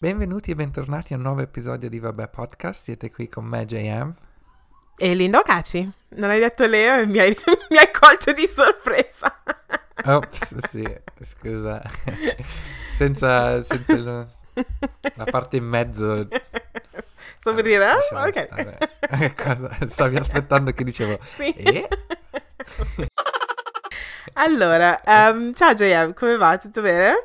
Benvenuti e bentornati a un nuovo episodio di Vabbè Podcast. Siete qui con me, JM. E Linda Ocaci. Non hai detto Leo e mi hai, mi hai colto di sorpresa. Ops, sì, scusa. senza, senza il, la parte in mezzo. Sto per dire, eh? Lasciamo ok. Cosa? Stavi aspettando che dicevo. Sì. E? Allora, ehm, ciao JM, come va? Tutto bene?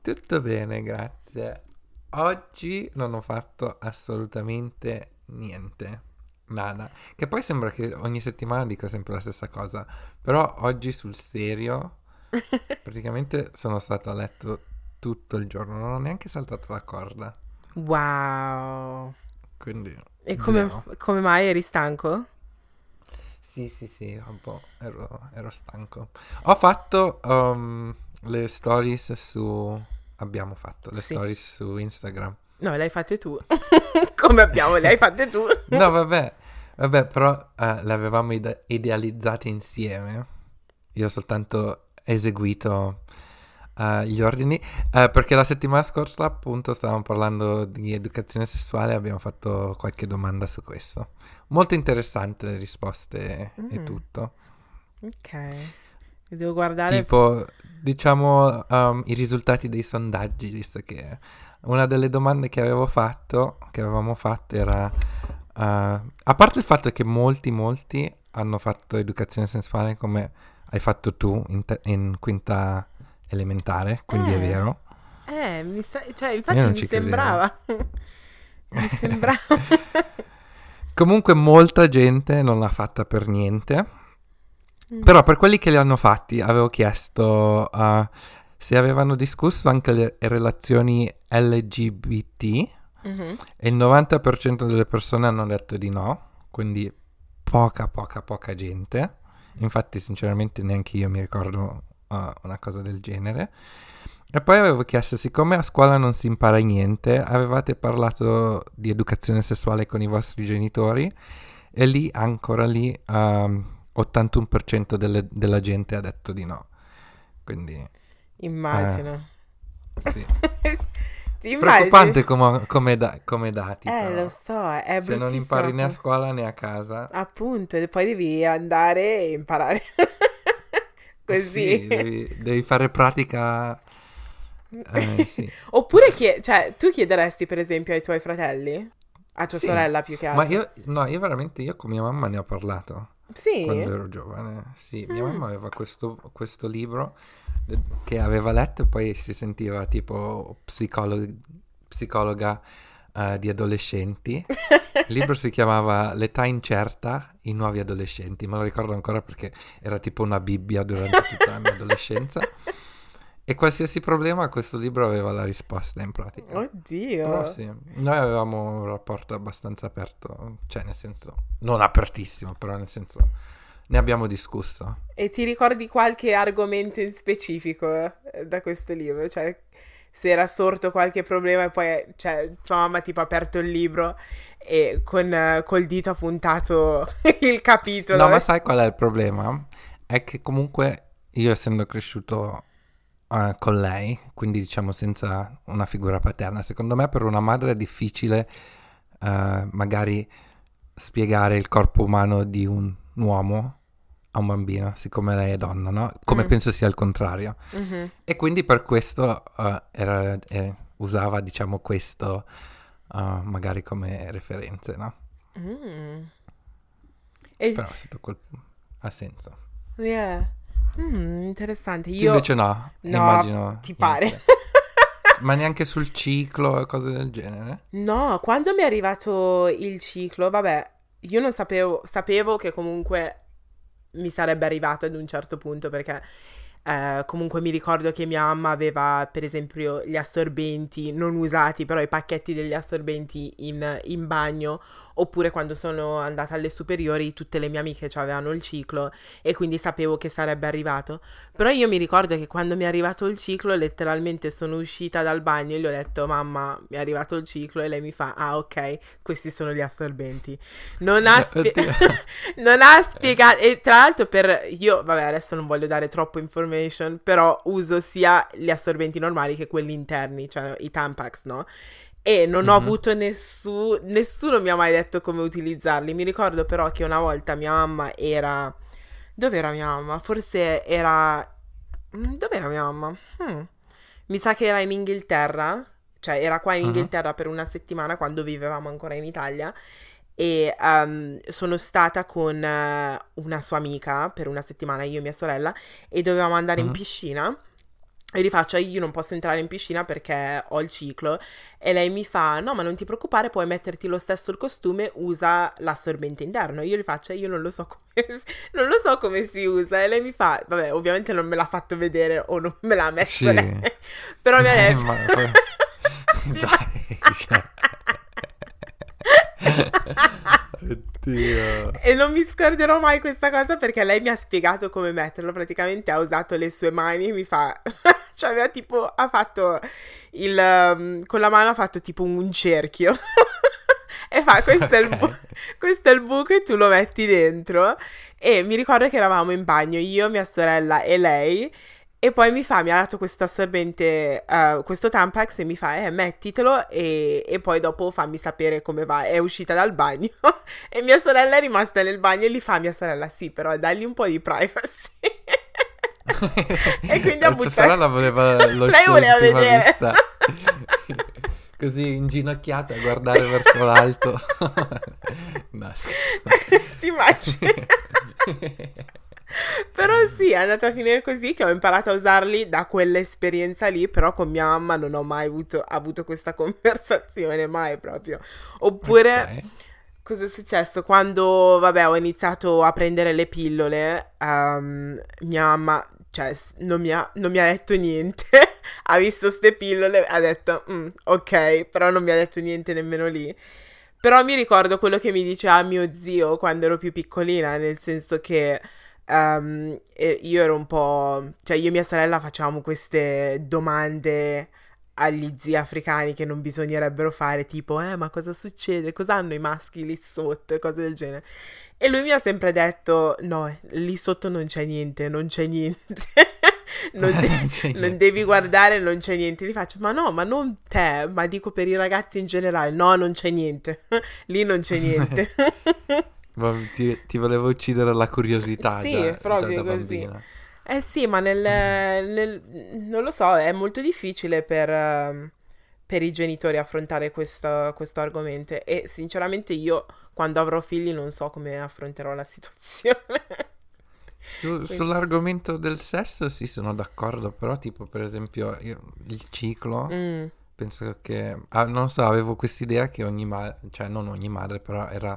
Tutto bene, grazie. Oggi non ho fatto assolutamente niente. Nada. Che poi sembra che ogni settimana dico sempre la stessa cosa. Però oggi sul serio, praticamente sono stato a letto tutto il giorno. Non ho neanche saltato la corda. Wow. Quindi... E come, come mai eri stanco? Sì, sì, sì, un po' ero, ero stanco. Ho fatto um, le stories su... Abbiamo fatto le Sì. stories su Instagram. No, le hai fatte tu. come abbiamo, le hai fatte tu. No, vabbè, vabbè, però eh, le avevamo ide- idealizzate insieme. Io ho soltanto eseguito eh, gli ordini. eh, perché la settimana scorsa, appunto, stavamo parlando di educazione sessuale e abbiamo fatto qualche domanda su questo. Molto interessante le risposte e Mm. tutto. Ok. Devo guardare. Tipo, diciamo, um, i risultati dei sondaggi, visto che una delle domande che avevo fatto, che avevamo fatto era, uh, a parte il fatto che molti, molti hanno fatto educazione sessuale come hai fatto tu in, te- in quinta elementare, quindi è Eh. vero. Eh, mi sa- cioè, infatti mi sembrava. mi sembrava. Comunque molta gente non l'ha fatta per niente. Mm. Però per quelli che li hanno fatti avevo chiesto uh, se avevano discusso anche le relazioni LGBT Mhm. e il 90% delle persone hanno detto di no, quindi poca, poca, poca gente. Infatti sinceramente neanche io mi ricordo uh, una cosa del genere. E poi avevo chiesto, siccome a scuola non si impara niente, avevate parlato di educazione sessuale con i vostri genitori? E lì, ancora lì, um, 81% delle- della gente ha detto di no. Quindi, Immagino. sì. Ti immagini? Preoccupante come, come, da- come dati. Eh, però. lo so, è Se non impari né a scuola né a casa. Appunto, e poi devi andare e imparare. Così. Sì, devi, devi fare pratica. Eh, sì. Oppure chie- cioè, tu chiederesti per esempio ai tuoi fratelli? A tua Sì, sorella più che altro? Ma io, no, io veramente, io con mia mamma ne ho parlato Sì? quando ero giovane. Sì, mia Mm. mamma aveva questo, questo libro de- che aveva letto e poi si sentiva tipo psicolo- psicologa eh, di adolescenti. Il libro si chiamava L'età incerta, i nuovi adolescenti. Me lo ricordo ancora perché era tipo una Bibbia durante tutta la mia adolescenza. E qualsiasi problema, questo libro aveva la risposta in pratica. Oddio. Però sì, noi avevamo un rapporto abbastanza aperto, cioè nel senso, non apertissimo, però nel senso, ne abbiamo discusso. E ti ricordi qualche argomento in specifico eh, da questo libro? Cioè, se era sorto qualche problema e poi, cioè, tua mamma tipo ha aperto il libro e con col dito ha puntato il capitolo. No, ma sai qual è il problema? È che comunque io essendo cresciuto eh, con lei, quindi diciamo senza una figura paterna, secondo me per una madre è difficile eh, magari spiegare il corpo umano di un uomo a un bambino, siccome lei è donna, no? Come Mm. penso sia il contrario. Mhm. E quindi per questo eh, era- eh, usava, diciamo, questo eh, magari come referenze, no? Mm. E, Però è stato quel... ha senso. yeah. Mm, interessante. Io invece no, No, immagino. ti pare? niente. Ma neanche sul ciclo e cose del genere? No, quando mi è arrivato il ciclo, vabbè, io non sapevo, sapevo che comunque mi sarebbe arrivato ad un certo punto perché Eh, comunque mi ricordo che mia mamma aveva per esempio gli assorbenti non usati, però i pacchetti degli assorbenti in, in bagno, oppure quando sono andata alle superiori tutte le mie amiche avevano il ciclo e quindi sapevo che sarebbe arrivato. Però io mi ricordo che quando mi è arrivato il ciclo letteralmente sono uscita dal bagno e gli ho detto mamma mi è arrivato il ciclo e lei mi fa ah ok questi sono gli assorbenti. Non ha, spie- non ha spiegato e tra l'altro per io vabbè adesso non voglio dare troppo informe- information, però uso sia gli assorbenti normali che quelli interni, cioè i Tampax, no? E non mm-hmm. ho mhm. avuto nessuno, nessuno mi ha mai detto come utilizzarli. Mi ricordo però che una volta mia mamma era... Dove era mia mamma? Forse era... Mm, dove era mia mamma? Hmm. Mi sa che era in Inghilterra, cioè era qua in mhm. Inghilterra uh-huh. per una settimana quando vivevamo ancora in Italia e um, sono stata con uh, una sua amica per una settimana, io e mia sorella, e dovevamo andare uh-huh. in piscina. E gli faccio, io non posso entrare in piscina perché ho il ciclo. E lei mi fa, no, ma non ti preoccupare, puoi metterti lo stesso il costume, usa l'assorbente interno. Io gli faccio, io non lo so come, non lo so come si usa. E lei mi fa, vabbè, ovviamente non me l'ha fatto vedere o non me l'ha messo sì. lei. Però mi ha detto... ma... Dai, cioè... Oddio. E non mi scorderò mai questa cosa perché lei mi ha spiegato come metterlo. Praticamente ha usato le sue mani e mi fa. cioè, aveva tipo. Ha fatto il. Um, con la mano ha fatto tipo un cerchio. e fa questo, okay. è il bu- questo è il buco e tu lo metti dentro. E mi ricordo che eravamo in bagno io, mia sorella e lei. E poi mi fa, mi ha dato questo assorbente, uh, questo Tampax e mi fa, eh, mettitelo e, e, poi dopo fammi sapere come va. È uscita dal bagno e mia sorella è rimasta nel bagno e gli fa, mia sorella, sì, però dagli un po' di privacy. e quindi ha buttato... sorella voleva lo Lei voleva vedere. Così inginocchiata a guardare verso l'alto. no, si immagina. Però sì, è andata a finire così che ho imparato a usarli da quell'esperienza lì, però con mia mamma non ho mai avuto, avuto questa conversazione, mai proprio. Oppure... Okay. Cosa è successo? Quando, vabbè, ho iniziato a prendere le pillole, um, mia mamma, cioè, non mi ha, non mi ha detto niente. ha visto ste pillole, ha detto, mm, ok, però non mi ha detto niente nemmeno lì. Però mi ricordo quello che mi diceva mio zio quando ero più piccolina, nel senso che Um, io ero un po'... cioè io e mia sorella facevamo queste domande agli zii africani che non bisognerebbero fare, tipo, eh, ma cosa succede? Cosa hanno i maschi lì sotto e cose del genere. E lui mi ha sempre detto, no, lì sotto non c'è niente, non c'è niente. non, de- non, devi guardare, non c'è niente. Gli faccio, ma no, ma non te, ma dico per i ragazzi in generale, no, non c'è niente. lì non c'è niente. Ti, ti volevo uccidere la curiosità. Sì, già, proprio già così. Bambina. Eh sì, ma nel, nel, non lo so, è molto difficile per, ehm, per i genitori affrontare questo, questo, argomento e sinceramente io quando avrò figli non so come affronterò la situazione. Su, sull'argomento del sesso sì sono d'accordo, però tipo per esempio io, il ciclo, mm. penso che, ah, non so, avevo quest'idea che ogni madre, cioè non ogni madre, però era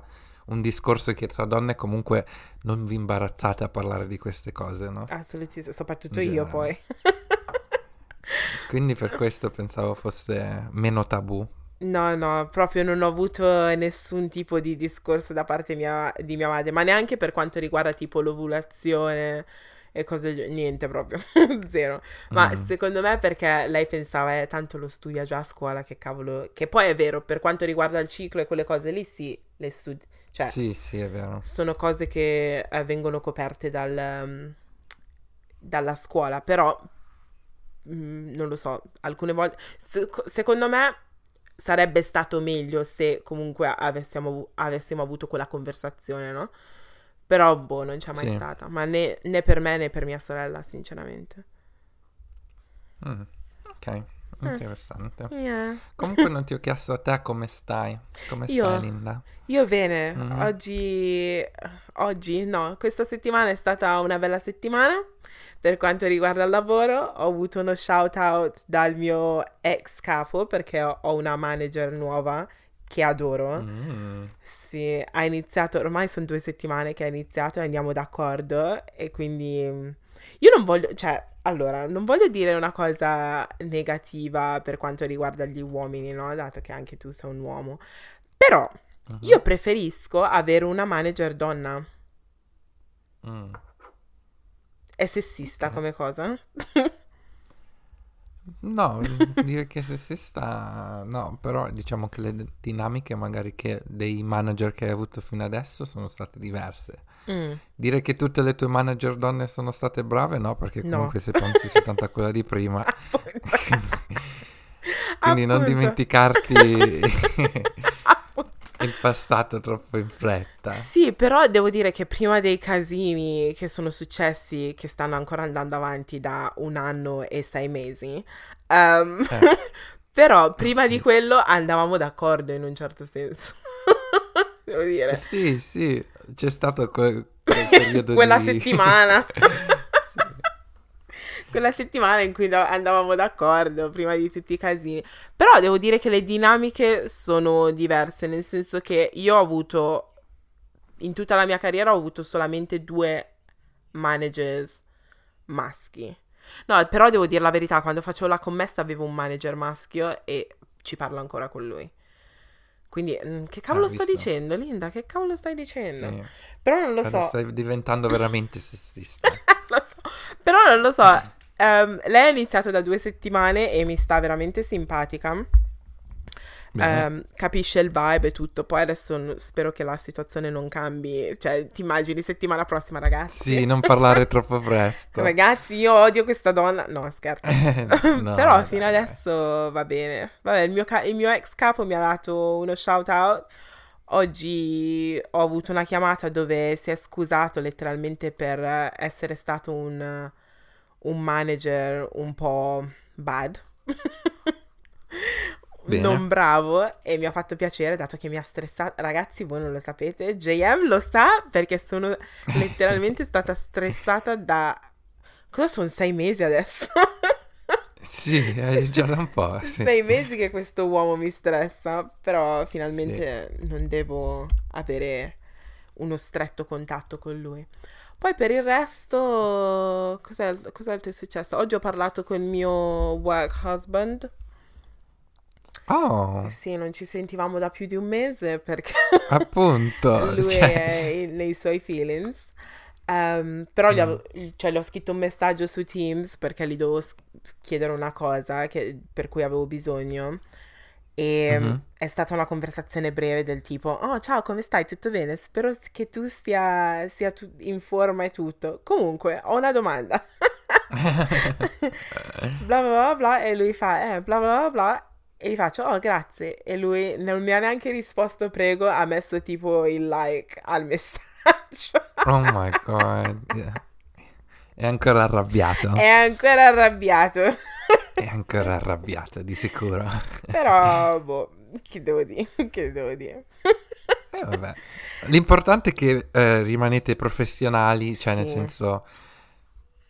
un discorso che tra donne comunque non vi imbarazzate a parlare di queste cose, no? Assolutamente, soprattutto io poi. Quindi per questo pensavo fosse meno tabù. No, no, proprio non ho avuto nessun tipo di discorso da parte mia, di mia madre, ma neanche per quanto riguarda tipo l'ovulazione e cose niente proprio zero ma mm. secondo me perché lei pensava eh, tanto lo studia già a scuola che cavolo che poi è vero per quanto riguarda il ciclo e quelle cose lì sì le studi cioè sì sì è vero sono cose che eh, vengono coperte dal, um, dalla scuola però mm, non lo so alcune volte se, secondo me sarebbe stato meglio se comunque avessimo, avessimo avuto quella conversazione no? Però, boh, non c'è mai sì. stata. Ma né, né, per me né per mia sorella, sinceramente. Mm. Ok. Interessante. Eh. Yeah. Comunque non ti ho chiesto a te come stai. Come io, stai, Linda? Io bene. Mm-hmm. Oggi... Oggi, no. Questa settimana è stata una bella settimana. Per quanto riguarda il lavoro, ho avuto uno shout out dal mio ex capo perché ho, ho una manager nuova che adoro. Mm. Sì, ha iniziato, ormai sono due settimane che ha iniziato e andiamo d'accordo e quindi io non voglio, cioè, allora, non voglio dire una cosa negativa per quanto riguarda gli uomini, no? Dato che anche tu sei un uomo. Però uh-huh. io preferisco avere una manager donna. Mm. È sessista okay. come cosa? No, dire che se stessa, no, però diciamo che le dinamiche magari che dei manager che hai avuto fino adesso sono state diverse. Mm. Dire che tutte le tue manager donne sono state brave, no, perché No. comunque se pensi soltanto a quella di prima, quindi non dimenticarti il passato troppo in fretta. Sì, però devo dire che prima dei casini che sono successi, che stanno ancora andando avanti da un anno e sei mesi, ehm, Eh. però prima di Sì. quello andavamo d'accordo in un certo senso. devo dire. Sì, sì, c'è stato quel, quel periodo Quella di... settimana. Quella settimana in cui da- andavamo d'accordo prima di tutti i casini. Però devo dire che le dinamiche sono diverse, nel senso che io ho avuto, in tutta la mia carriera, ho avuto solamente due managers maschi. No, però devo dire la verità, quando facevo la commessa avevo un manager maschio e ci parlo ancora con lui. Quindi, mm, che cavolo Ah, sto visto. dicendo, Linda? Che cavolo stai dicendo? Sì. Però non lo Guarda, so. Stai diventando veramente sessista. Lo so. Però non lo so. ehm, lei ha iniziato da due settimane e mi sta veramente simpatica. Ehm, capisce il vibe e tutto. Poi adesso n- spero che la situazione non cambi. Cioè, ti immagini settimana prossima, ragazzi? Sì, non parlare troppo presto. Ragazzi, io odio questa donna. No, scherzo. No, Però dai, fino dai. adesso va bene. Vabbè, il mio, ca- il mio ex capo mi ha dato uno shout out. Oggi ho avuto una chiamata dove si è scusato letteralmente per essere stato un, un manager un po' bad. Bene. Non bravo e mi ha fatto piacere dato che mi ha stressato. Ragazzi, voi non lo sapete, JM lo sa perché sono letteralmente stata stressata da... Cosa sono sei mesi adesso? Sì, è già da un po'. Sì. Sei mesi che questo uomo mi stressa, però finalmente non devo avere uno stretto contatto con lui. Poi per il resto, cos'è, cos'altro è successo? Oggi ho parlato con il mio work husband. Oh, Sì, non ci sentivamo da più di un mese perché appunto. lui cioè, è nei suoi feelings. Ehm, però gli, Mm. avevo- cioè, gli ho scritto un messaggio su Teams perché gli dovevo chiedere una cosa che- per cui avevo bisogno. E Mhm. è stata una conversazione breve del tipo: Oh, ciao, come stai? Tutto bene? Spero che tu stia, sia tu- in forma e tutto. Comunque, ho una domanda. bla bla bla bla. E lui fa: Eh, bla bla bla bla. E gli faccio: Oh, grazie. E lui non mi ha neanche risposto, prego. Ha messo tipo il like al messaggio. oh my god. È ancora arrabbiato. È ancora arrabbiato. È ancora arrabbiato, di sicuro. Però, boh, che devo dire? Che devo dire? Eh, vabbè. L'importante è che eh, rimanete professionali, cioè nel Sì. senso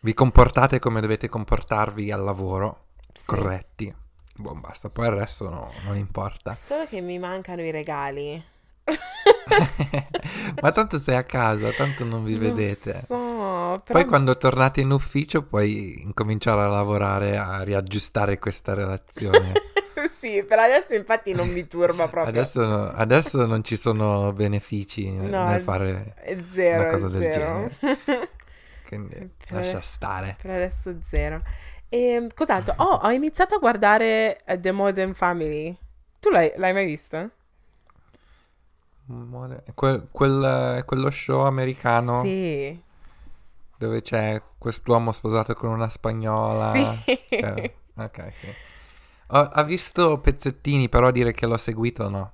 vi comportate come dovete comportarvi al lavoro, Sì. corretti. Boh, basta, poi il resto no- non importa. Solo che mi mancano i regali. Ma tanto sei a casa, tanto non vi Lo vedete. so, però Poi quando tornate in ufficio puoi incominciare a lavorare, a riaggiustare questa relazione. sì, per adesso infatti non mi turba proprio. Adesso, no- adesso non ci sono benefici No, nel fare, zero, una cosa del zero. quindi Per- lascia stare. per adesso zero. E cos'altro? Oh, ho iniziato a guardare eh, The Modern Family. Tu l'hai, l'hai mai vista? Muore- Quel, quel- quello show americano Sì. dove c'è quest'uomo sposato con una spagnola. Sì. Eh, ok, sì. Ho, ho visto pezzettini, però dire che l'ho seguito no.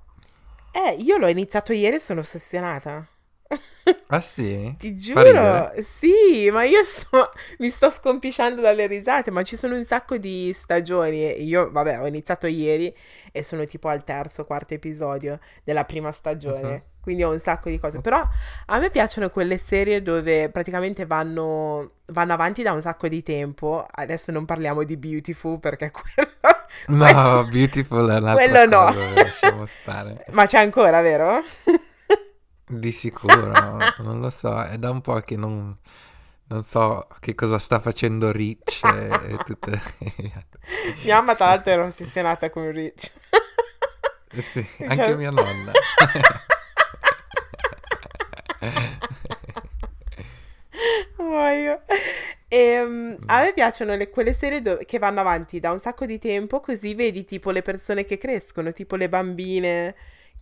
Eh, io l'ho iniziato ieri e sono ossessionata. Ah sì? Ti giuro, sì, ma io sto, mi sto scompisciando dalle risate, ma ci sono un sacco di stagioni e io, vabbè, ho iniziato ieri e sono tipo al terzo, quarto episodio della prima stagione, Mhm. quindi ho un sacco di cose, però a me piacciono quelle serie dove praticamente vanno, vanno avanti da un sacco di tempo, adesso non parliamo di Beautiful perché quello... No, Beautiful è un'altra Quello no. cosa, lasciamo stare. Ma c'è ancora, vero? Di sicuro, non lo so, è da un po' che non, non so che cosa sta facendo Rich e, e tutte... Mia mamma tra l'altro era ossessionata con Rich. sì, anche Cioè- mia nonna. Muoio. E mm, a me piacciono le- quelle serie do- che vanno avanti da un sacco di tempo, così vedi tipo le persone che crescono, tipo le bambine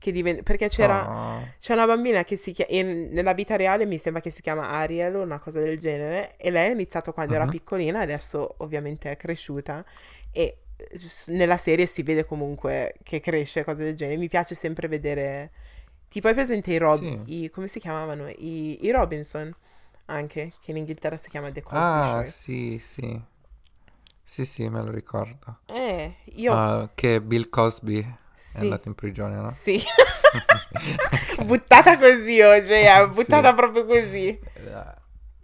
che diventano... Perché c'era... Oh. C'è una bambina che si chiama, nella vita reale mi sembra che si chiama Ariel o una cosa del genere, e lei ha iniziato quando era Mhm. piccolina, adesso ovviamente è cresciuta, e nella serie si vede comunque che cresce, cose del genere. Mi piace sempre vedere, tipo hai presente i Rob, Sì. i, come si chiamavano? I, i Robinson, anche, che in Inghilterra si chiama The Cosby Ah, Show. sì, sì. Sì, sì, me lo ricordo. Eh, io, Ah, che Bill Cosby è sì, andato in prigione, no? sì. buttata così oggi, eh, buttata Sì. proprio così.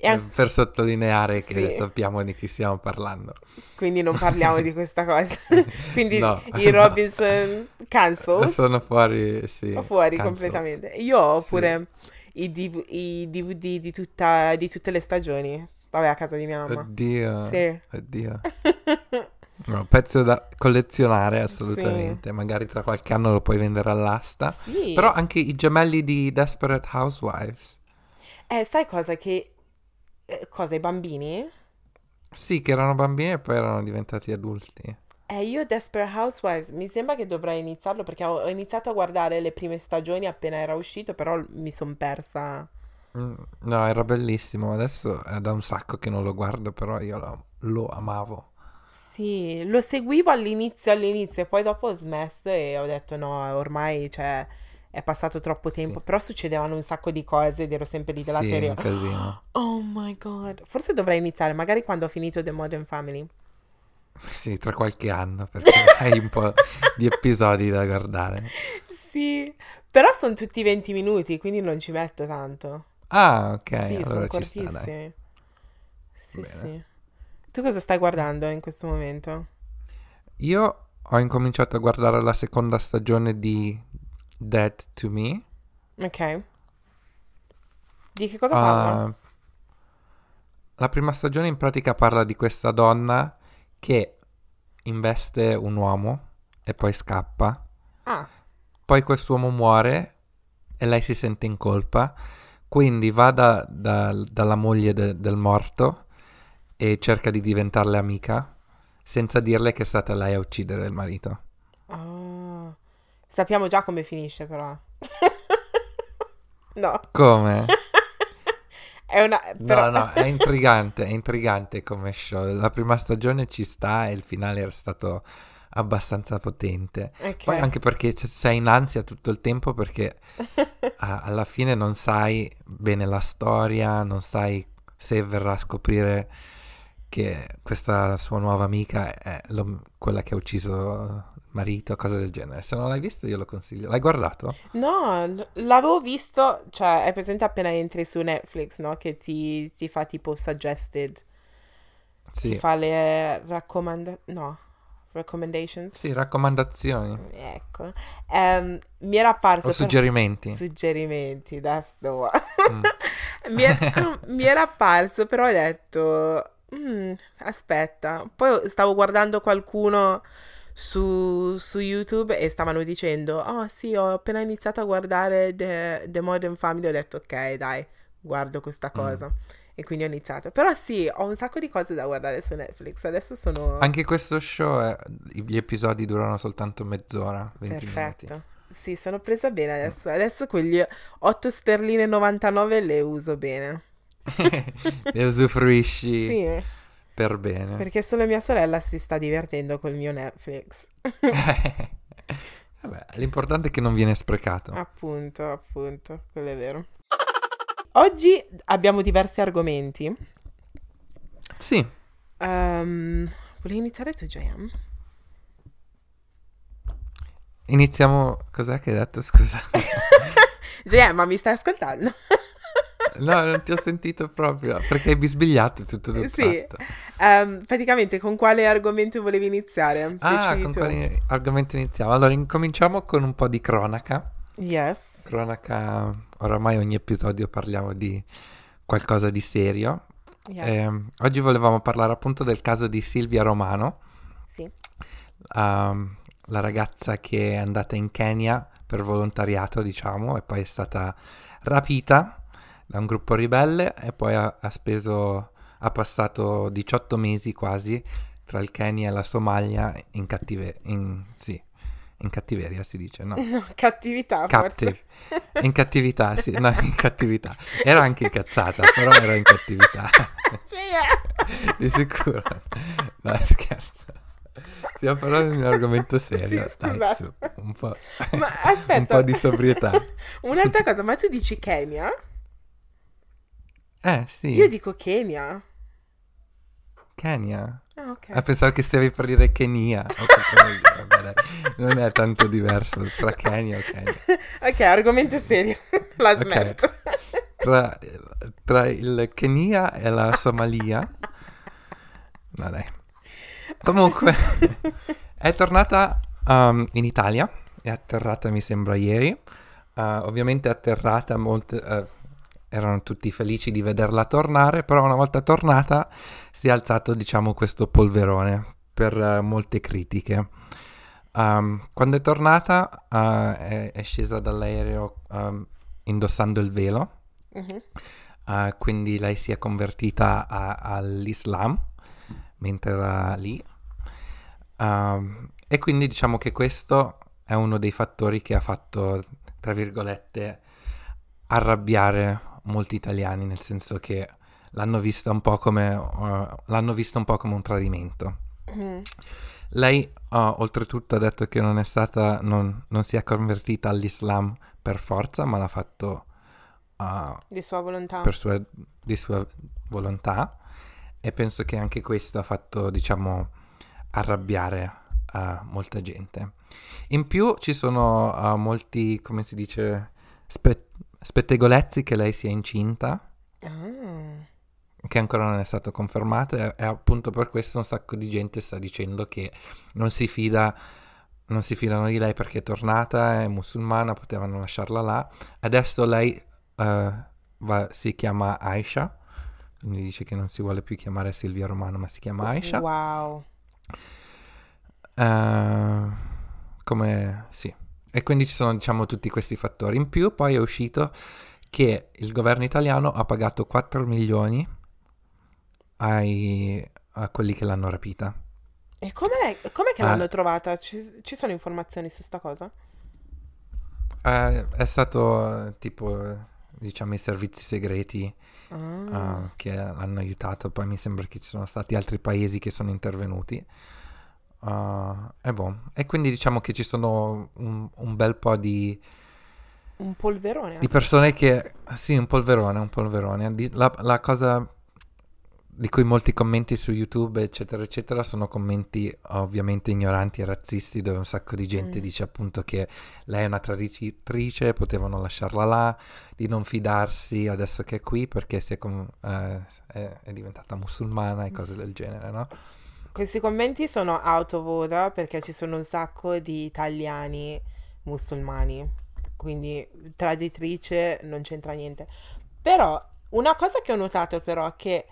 Eh, Per sottolineare che Sì. sappiamo di chi stiamo parlando. quindi non parliamo di questa cosa. Quindi No. i Robinson cancel Sono fuori, sì. fuori cancelled. completamente. Io ho Sì. pure i, DV i DVD di, tutta- di tutte le stagioni. Vabbè, a casa di mia mamma. Oddio. Sì. Oddio. No, pezzo da collezionare assolutamente. Magari tra qualche anno lo puoi vendere all'asta. Sì. Però anche i gemelli di Desperate Housewives. Eh, sai cosa che... eh, cosa, i bambini? Sì, che erano bambini e poi erano diventati adulti. Eh, io Desperate Housewives mi sembra che dovrei iniziarlo perché ho, ho iniziato a guardare le prime stagioni appena era uscito, però mi sono persa. Mm, No, era bellissimo. Adesso è da un sacco che non lo guardo, però io lo, lo amavo. Sì, lo seguivo all'inizio, all'inizio, e poi dopo ho smesso e ho detto no, ormai, cioè, è passato troppo tempo, Sì. però succedevano un sacco di cose ed ero sempre lì della sì, serie. un casino. Oh my god, forse dovrei iniziare, magari quando ho finito The Modern Family. Sì, tra qualche anno, perché hai un po' di episodi da guardare. Sì, però sono tutti 20 minuti, quindi non ci metto tanto. Ah, ok, Sì, sono allora ci sta, dai. cortissimi. Sì, Bene. sì. Tu cosa stai guardando in questo momento? Io ho incominciato a guardare la seconda stagione di Dead to Me. Ok. Di che cosa parla? Ah, la prima stagione in pratica parla di questa donna che investe un uomo e poi scappa. Ah, Poi quest'uomo muore e lei si sente in colpa. Quindi va da- da- dalla moglie de- del morto e cerca di diventarle amica senza dirle che è stata lei a uccidere il marito. ah. Sappiamo già come finisce, però. No, Come? è una... Però... No, no, è intrigante, è intrigante come show. La prima stagione ci sta e il finale era stato abbastanza potente. Ok. Poi anche perché c- sei in ansia tutto il tempo perché a- alla fine non sai bene la storia, non sai se verrà a scoprire che questa sua nuova amica è lo- quella che ha ucciso il marito, cose del genere. Se non l'hai visto io lo consiglio. L'hai guardato? No, l'avevo visto, cioè, è presente appena entri su Netflix, no? Che ti, ti fa tipo suggested, ti Sì. fa le raccomanda... no, recommendations. Sì, raccomandazioni Ecco. Ehm, mi era apparso... o per- suggerimenti. Suggerimenti, that's the one. Mm. mi, è- mi era apparso, però ho detto, "Mm, aspetta. Poi stavo guardando qualcuno su, su YouTube e stavano dicendo, oh sì, ho appena iniziato a guardare The, The Modern Family, ho detto, ok, dai, guardo questa cosa. E quindi ho iniziato. Però sì, ho un sacco di cose da guardare su Netflix. Adesso sono... Anche questo show, è- gli episodi durano soltanto mezz'ora, 20 Perfetto. Sì, sono presa bene adesso. Adesso quegli 8 sterline 99 le uso bene. Minuti. e usufruisci Sì, per bene. perché solo mia sorella si sta divertendo col mio Netflix. Vabbè, l'importante è che non viene sprecato. Appunto, appunto, quello è vero. Oggi abbiamo diversi argomenti. Sì, Ehm, volevi iniziare tu, JM? iniziamo... Cos'è che hai detto, scusa? JM, ma mi stai ascoltando? No, non ti ho sentito proprio, perché hai bisbigliato tutto d'un Sì. Ehm, praticamente, con quale argomento volevi iniziare? Ah, Decidi con tu. quali argomenti iniziamo? Allora, incominciamo con un po' di cronaca. Yes. Cronaca, oramai ogni episodio parliamo di qualcosa di serio. Yeah. Ehm, oggi volevamo parlare appunto del caso di Silvia Romano, Sì. ehm, la ragazza che è andata in Kenya per volontariato, diciamo, e poi è stata rapita da un gruppo ribelle e poi ha, ha speso ha passato 18 mesi quasi tra il Kenya e la Somalia in, cattive- in, sì, in cattiveria si dice, no? No, cattività Captive. forse. In cattività, sì, no, in cattività. Era anche incazzata, però era in cattività. Cioè, Di sicuro. No, scherzo. Stiamo parlando di un argomento serio. Sì, Dai, su, un po', Ma aspetta. un po' di sobrietà. Un'altra cosa, ma tu dici Kenya? Eh, sì. Io dico Kenya. Kenya. Ah, ok. Ah, pensavo che stavi per dire Kenya. Capito, vabbè. Non è tanto diverso tra Kenya e Kenya. Ok, argomento serio. La smetto. Tra, tra il Kenya e la Somalia. No, dai. Comunque, è tornata um, in Italia. È atterrata, mi sembra, ieri. Uh, ovviamente è atterrata, molte, uh, erano tutti felici di vederla tornare, però una volta tornata si è alzato, diciamo, questo polverone per uh, molte critiche. Um, quando è tornata uh, è, è scesa dall'aereo um, indossando il velo, Mhm. uh, quindi lei si è convertita a- all'Islam mentre era lì. Um, e quindi diciamo che questo è uno dei fattori che ha fatto, tra virgolette, arrabbiare molti italiani, nel senso che l'hanno vista un po' come, uh, un po' come un tradimento. Mhm. Lei, uh, oltretutto, ha detto che non è stata, non, non si è convertita all'Islam per forza, ma l'ha fatto uh, Di sua volontà. per sua, di sua volontà. E penso che anche questo ha fatto, diciamo, arrabbiare molta gente. In più ci sono molti, come si dice, spe- spettegolezzi che lei sia incinta Ah. che ancora non è stato confermato e, e appunto per questo un sacco di gente sta dicendo che non si fida non si fidano di lei perché è tornata, è musulmana, potevano lasciarla là. Adesso lei eh, va- si chiama Aisha, quindi dice che non si vuole più chiamare Silvia Romano, ma si chiama Aisha. Wow. Eh, come sì. E quindi ci sono, diciamo, tutti questi fattori. In più, poi è uscito che il governo italiano ha pagato 4 milioni ai, a quelli che l'hanno rapita. E come lei, com'è che Ah. l'hanno trovata? Ci, ci sono informazioni su sta cosa? Eh, è stato eh, tipo, eh, diciamo, i servizi segreti Ah. eh, che l'hanno aiutato. Poi mi sembra che ci sono stati altri paesi che sono intervenuti. Eh, e boh. E quindi diciamo che ci sono un, un bel po' di, Un polverone. di persone che... Sì, un polverone, un polverone. Di- La, la cosa di cui molti commenti su YouTube, eccetera, eccetera, sono commenti ovviamente ignoranti e razzisti, dove un sacco di gente Mm. dice appunto che lei è una traditrice, potevano lasciarla là, di non fidarsi adesso che è qui perché si è, com- eh, è- è diventata musulmana e cose del genere, no? Questi commenti sono out of order perché ci sono un sacco di italiani musulmani, quindi traditrice non c'entra niente. Però una cosa che ho notato però è che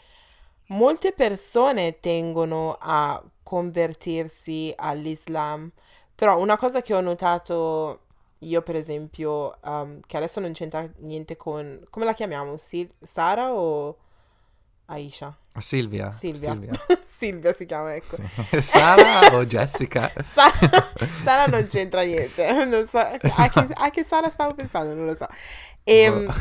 molte persone tengono a convertirsi all'Islam, però una cosa che ho notato io per esempio, um, che adesso non c'entra niente con... come la chiamiamo? Sil- Sara o Aisha? Silvia. Silvia. Silvia. Silvia si chiama, ecco. Sì. Sara o Jessica? Sara, Sara non c'entra niente. Non so, a, che, a che Sara stavo pensando, non lo so. E, Boh.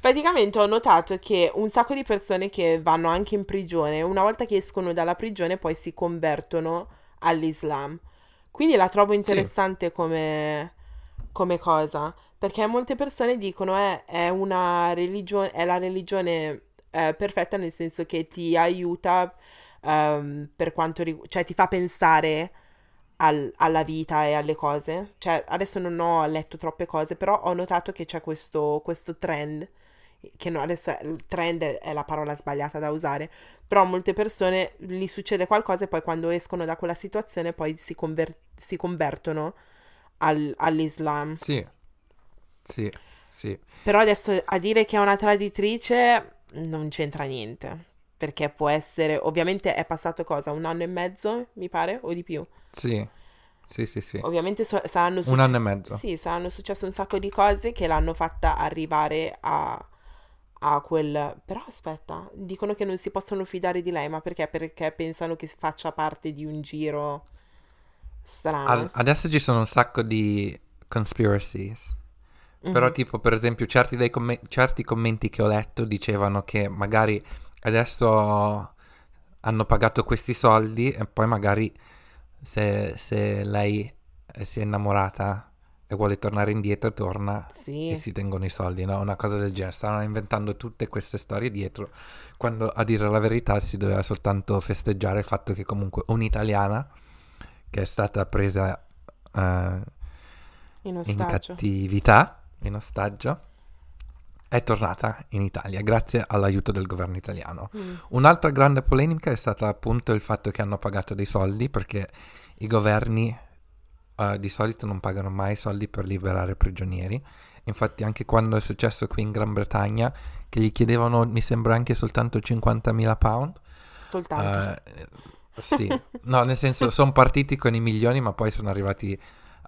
praticamente ho notato che un sacco di persone che vanno anche in prigione, una volta che escono dalla prigione, poi si convertono all'Islam. Quindi la trovo interessante come, come cosa, perché molte persone dicono eh, è una religione, è la religione eh, perfetta nel senso che ti aiuta ehm, per quanto riguarda, cioè ti fa pensare al- alla vita e alle cose. Cioè, adesso non ho letto troppe cose, però ho notato che c'è questo, questo trend, che no, adesso è- il trend è, è la parola sbagliata da usare, però a molte persone gli succede qualcosa e poi quando escono da quella situazione poi si, conver- si convertono al- all'Islam. Sì. Sì, sì. Però adesso a dire che è una traditrice non c'entra niente. Perché può essere, ovviamente è passato cosa? Un anno e mezzo, mi pare, o di più. Sì, sì, sì, sì. Ovviamente so- saranno Un succe- anno e mezzo. Sì, saranno successe un sacco di cose che l'hanno fatta arrivare a, ha quel... Però aspetta, dicono che non si possono fidare di lei, ma perché? Perché pensano che faccia parte di un giro strano. Ad- adesso ci sono un sacco di conspiracies. Però Mhm. tipo per esempio certi, dei commen- certi commenti che ho letto dicevano che magari adesso hanno pagato questi soldi e poi magari se, se lei si è innamorata e vuole tornare indietro torna Sì. e si tengono i soldi, no? Una cosa del genere. Stavano inventando tutte queste storie dietro, quando a dire la verità si doveva soltanto festeggiare il fatto che comunque un'italiana che è stata presa eh, In in cattività, in ostaggio, è tornata in Italia grazie all'aiuto del governo italiano. Mm. Un'altra grande polemica è stata appunto il fatto che hanno pagato dei soldi perché i governi eh, di solito non pagano mai soldi per liberare prigionieri. Infatti anche quando è successo qui in Gran Bretagna che gli chiedevano mi sembra anche soltanto 50.000 pound. Soltanto. eh, sì, no, nel senso sono partiti con i milioni ma poi sono arrivati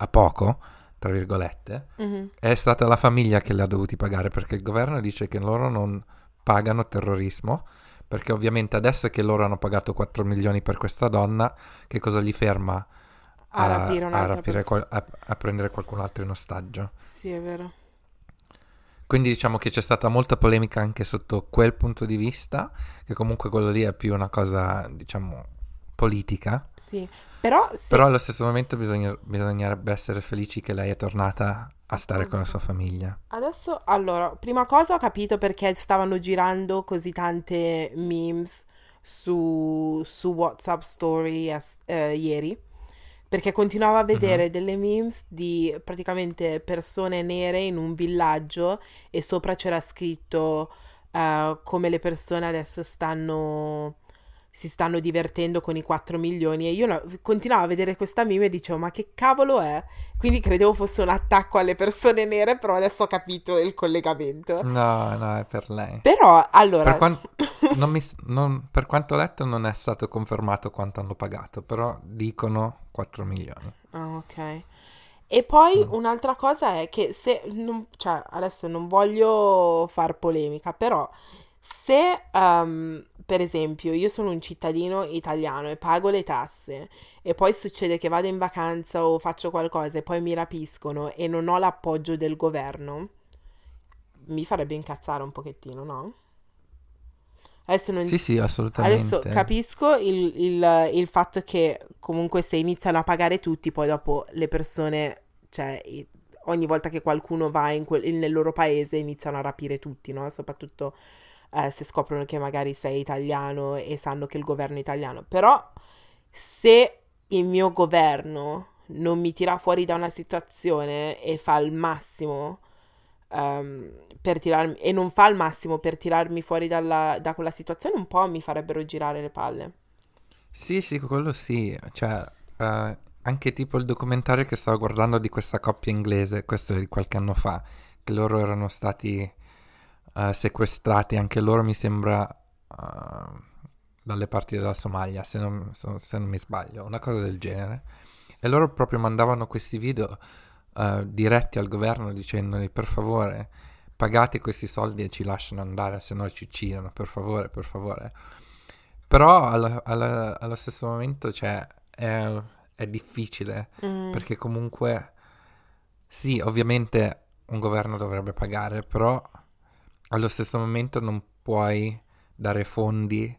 a poco, tra virgolette. Mhm. È stata la famiglia che li ha dovuti pagare perché il governo dice che loro non pagano terrorismo. Perché ovviamente adesso che loro hanno pagato 4 milioni per questa donna, che cosa li ferma A rapire a, rapire qual- a- a prendere qualcun altro in ostaggio? Sì, è vero. Quindi diciamo che c'è stata molta polemica anche sotto quel punto di vista, che comunque quello lì è più una cosa, diciamo, politica. Sì. Però se... Però allo stesso momento bisogna- bisognerebbe essere felici che lei è tornata a stare con la sua famiglia. Adesso, allora, prima cosa ho capito perché stavano girando così tante memes su, su WhatsApp Story eh, ieri. Perché continuavo a vedere delle memes di praticamente persone nere in un villaggio e sopra c'era scritto eh, come le persone adesso stanno si stanno divertendo con i 4 milioni e io la- continuavo a vedere questa meme e dicevo ma che cavolo è? Quindi credevo fosse un attacco alle persone nere, però adesso ho capito il collegamento. No, no, è per lei. Però, allora... Per, quan- non mi non- per quanto ho letto non è stato confermato quanto hanno pagato, però dicono 4 milioni. Ah, ok. E poi Mm. un'altra cosa è che se, non- cioè, adesso non voglio far polemica, però se, ehm, per esempio, io sono un cittadino italiano e pago le tasse e poi succede che vado in vacanza o faccio qualcosa e poi mi rapiscono e non ho l'appoggio del governo, mi farebbe incazzare un pochettino, no? Adesso non, Sì, sì, assolutamente. Adesso capisco il, il- il fatto che comunque se iniziano a pagare tutti, poi dopo le persone, cioè ogni volta che qualcuno va in quel- nel loro paese iniziano a rapire tutti, no? Soprattutto eh, se scoprono che magari sei italiano e sanno che il governo è italiano. Però se il mio governo non mi tira fuori da una situazione e fa il massimo ehm, per tirarmi e non fa il massimo per tirarmi fuori dalla- da quella situazione, un po' mi farebbero girare le palle. Sì, sì, quello sì. Cioè, eh, anche tipo il documentario che stavo guardando di questa coppia inglese, questo è di qualche anno fa, che loro erano stati eh, sequestrati, anche loro mi sembra eh, dalle parti della Somalia, se non, se non mi sbaglio, una cosa del genere. E loro proprio mandavano questi video eh, diretti al governo dicendogli per favore pagate questi soldi e ci lasciano andare, se no ci uccidono, per favore, per favore. Però alla- alla- allo stesso momento, cioè, è, è difficile, Mm, perché comunque, sì, ovviamente un governo dovrebbe pagare, però allo stesso momento non puoi dare fondi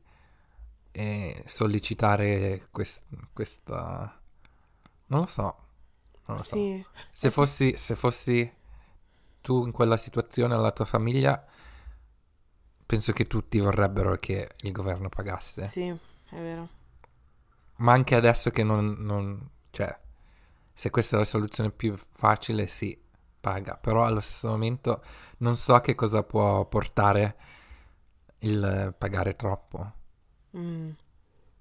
e sollecitare quest- questa... Non lo so, non lo so. sì, Se fossi, se fossi tu in quella situazione, la tua famiglia, penso che tutti vorrebbero che il governo pagasse. sì, è vero. Ma anche adesso che non, non- cioè, se questa è la soluzione più facile, sì, paga. Però allo stesso momento non so che cosa può portare il pagare troppo. Mm,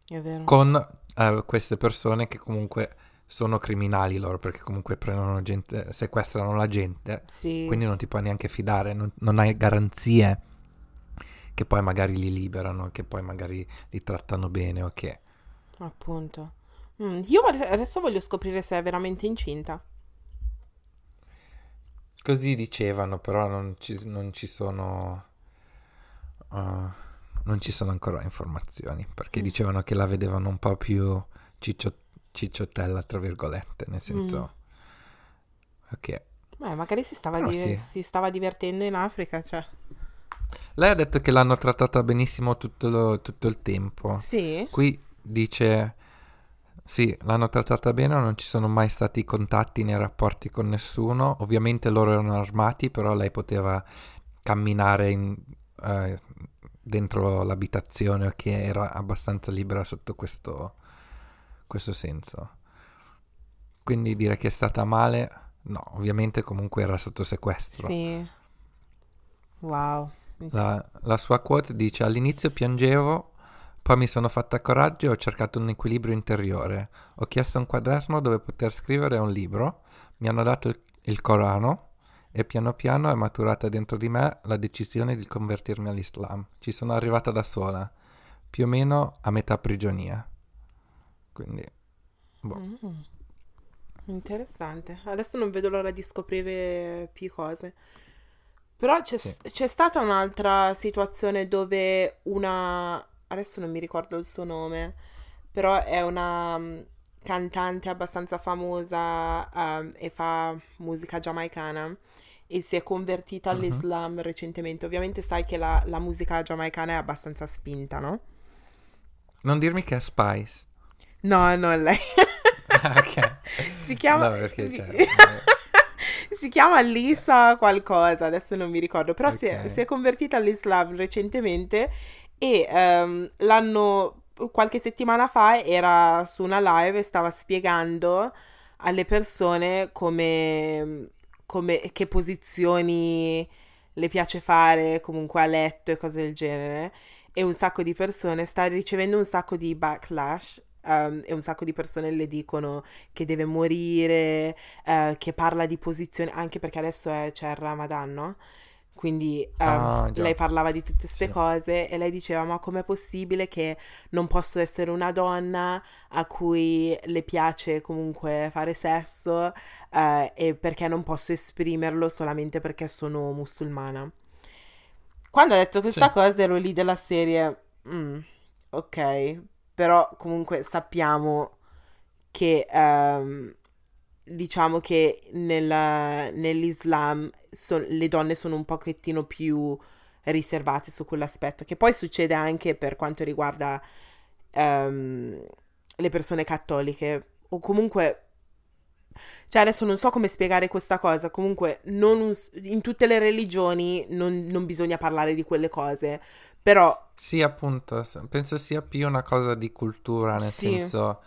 è vero. Con eh, queste persone che comunque sono criminali loro, perché comunque prendono gente, sequestrano la gente. Sì, Quindi non ti puoi neanche fidare, non, non hai garanzie che poi magari li liberano, che poi magari li trattano bene o che... appunto. Mm, io ade- adesso voglio scoprire se è veramente incinta. Così dicevano, però non ci, non ci sono... uh, non ci sono ancora informazioni, perché Mm. dicevano che la vedevano un po' più ciccio- cicciottella, tra virgolette, nel senso... Ok. Beh, magari si stava, di- sì. si stava divertendo in Africa, cioè. Lei ha detto che l'hanno trattata benissimo tutto, lo- tutto il tempo. Sì? Qui dice, sì, l'hanno trattata bene, non ci sono mai stati contatti né rapporti con nessuno. Ovviamente loro erano armati, però lei poteva camminare in- eh, dentro l'abitazione, che era abbastanza libera sotto questo, questo senso. Quindi dire che è stata male, no, ovviamente comunque era sotto sequestro. Sì. Wow. La, la sua quote dice: All'inizio piangevo, poi mi sono fatta coraggio e ho cercato un equilibrio interiore. Ho chiesto un quaderno dove poter scrivere un libro, mi hanno dato il, il Corano e piano piano è maturata dentro di me la decisione di convertirmi all'Islam. Ci sono arrivata da sola, più o meno a metà prigionia. Quindi, boh. Mm. Interessante. Adesso non vedo l'ora di scoprire più cose. Però c'è, Sì. c'è stata un'altra situazione dove una... Adesso non mi ricordo il suo nome, però è una mm, cantante abbastanza famosa ehm, e fa musica giamaicana e si è convertita all'Islam recentemente. Ovviamente sai che la, la musica giamaicana è abbastanza spinta, no? Non dirmi che è Spice. No, no, lei... ok. Si chiama... No, perché c'è. si chiama Lisa qualcosa, adesso non mi ricordo, però si, è, si è convertita all'Islam recentemente e ehm, l'anno, qualche settimana fa era su una live e stava spiegando alle persone come, come che posizioni le piace fare comunque a letto e cose del genere e un sacco di persone sta ricevendo un sacco di backlash ehm, e un sacco di persone le dicono che deve morire, eh, che parla di posizione, anche perché adesso è- c'è il Ramadan, no? Quindi ehm, Ah, lei parlava di tutte queste Sì. cose e lei diceva: Ma com'è possibile che non posso essere una donna a cui le piace comunque fare sesso eh, e perché non posso esprimerlo solamente perché sono musulmana? Quando ha detto questa Sì. cosa ero lì della serie, "Mm, ok, però comunque sappiamo che ehm, diciamo che nella- nell'Islam so- le donne sono un pochettino più riservate su quell'aspetto, che poi succede anche per quanto riguarda ehm, le persone cattoliche o comunque cioè adesso non so come spiegare questa cosa, comunque non in tutte le religioni non, non bisogna parlare di quelle cose, però Sì, appunto, penso sia più una cosa di cultura, nel Sì. senso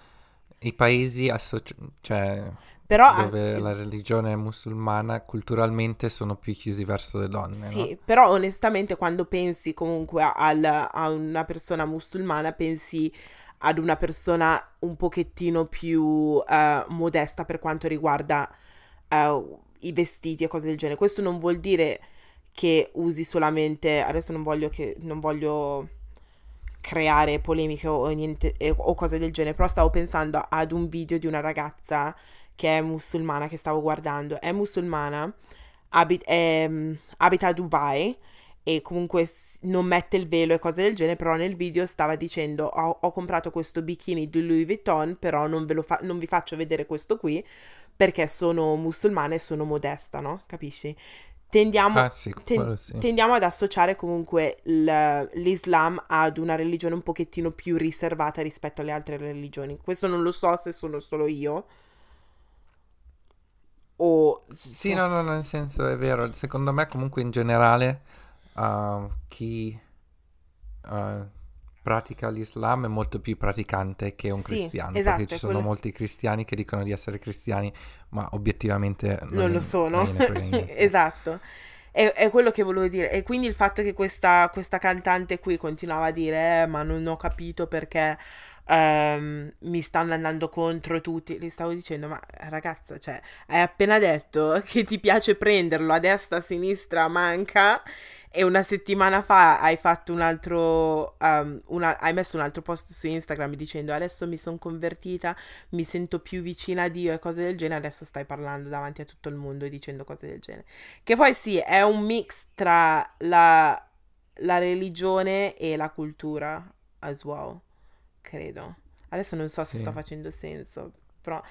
i paesi associ- cioè, però dove la religione è musulmana culturalmente sono più chiusi verso le donne, Sì, no? però onestamente quando pensi comunque al- a una persona musulmana, pensi ad una persona un pochettino più eh, modesta per quanto riguarda eh, i vestiti e cose del genere. Questo non vuol dire che usi solamente, adesso non voglio che, non voglio creare polemiche o, o niente, eh, o cose del genere, però stavo pensando ad un video di una ragazza che è musulmana che stavo guardando, è musulmana, abit- ehm, abita a Dubai e comunque non mette il velo e cose del genere, però nel video stava dicendo ho, ho comprato questo bikini di Louis Vuitton, però non, ve lo fa- non vi faccio vedere questo qui perché sono musulmana e sono modesta, no? Capisci? Tendiamo, Ah, sì, ten- sì. tendiamo ad associare comunque il- l'Islam ad una religione un pochettino più riservata rispetto alle altre religioni. Questo non lo so se sono solo io. O Sì, no, no, nel senso è vero, secondo me comunque in generale uh, chi uh, pratica l'Islam è molto più praticante che un Sì, cristiano, esatto, perché ci sono quello- molti cristiani che dicono di essere cristiani, ma obiettivamente non, non lo sono. non esatto. È, è quello che volevo dire. E quindi il fatto che questa, questa cantante qui continuava a dire, eh, ma non ho capito perché ehm, mi stanno andando contro tutti. Gli stavo dicendo, ma ragazza, cioè, hai appena detto che ti piace prenderlo a destra, a sinistra, manca. E una settimana fa hai fatto un altro, ehm, una- hai messo un altro post su Instagram dicendo adesso mi sono convertita, mi sento più vicina a Dio e cose del genere, adesso stai parlando davanti a tutto il mondo e dicendo cose del genere. Che poi sì, è un mix tra la la religione e la cultura as well, credo. Adesso non so se Sì. sto facendo senso, però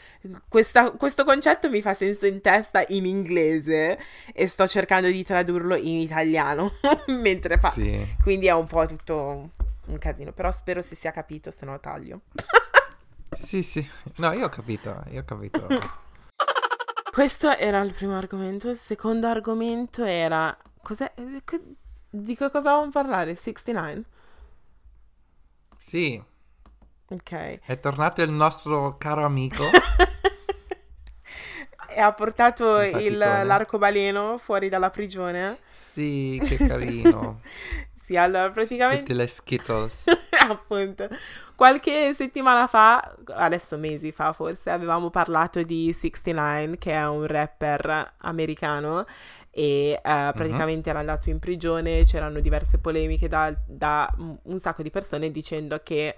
questa- questo concetto mi fa senso in testa in inglese e sto cercando di tradurlo in italiano mentre fa. Sì. Quindi è un po' tutto un casino, però spero si sia capito, se no taglio. Sì, sì. No, io ho capito, io ho capito. Questo era il primo argomento. Il secondo argomento era. Cos'è? eh, Di che cosa volevamo parlare? 69? Sì, Ok. è tornato il nostro caro amico. E ha portato il- l'arcobaleno fuori dalla prigione. Sì, che carino. Sì, allora praticamente. Tutte le Skittles. Appunto, qualche settimana fa, adesso mesi fa forse, avevamo parlato di 69, che è un rapper americano e eh, praticamente era andato in prigione, c'erano diverse polemiche da, da un sacco di persone dicendo che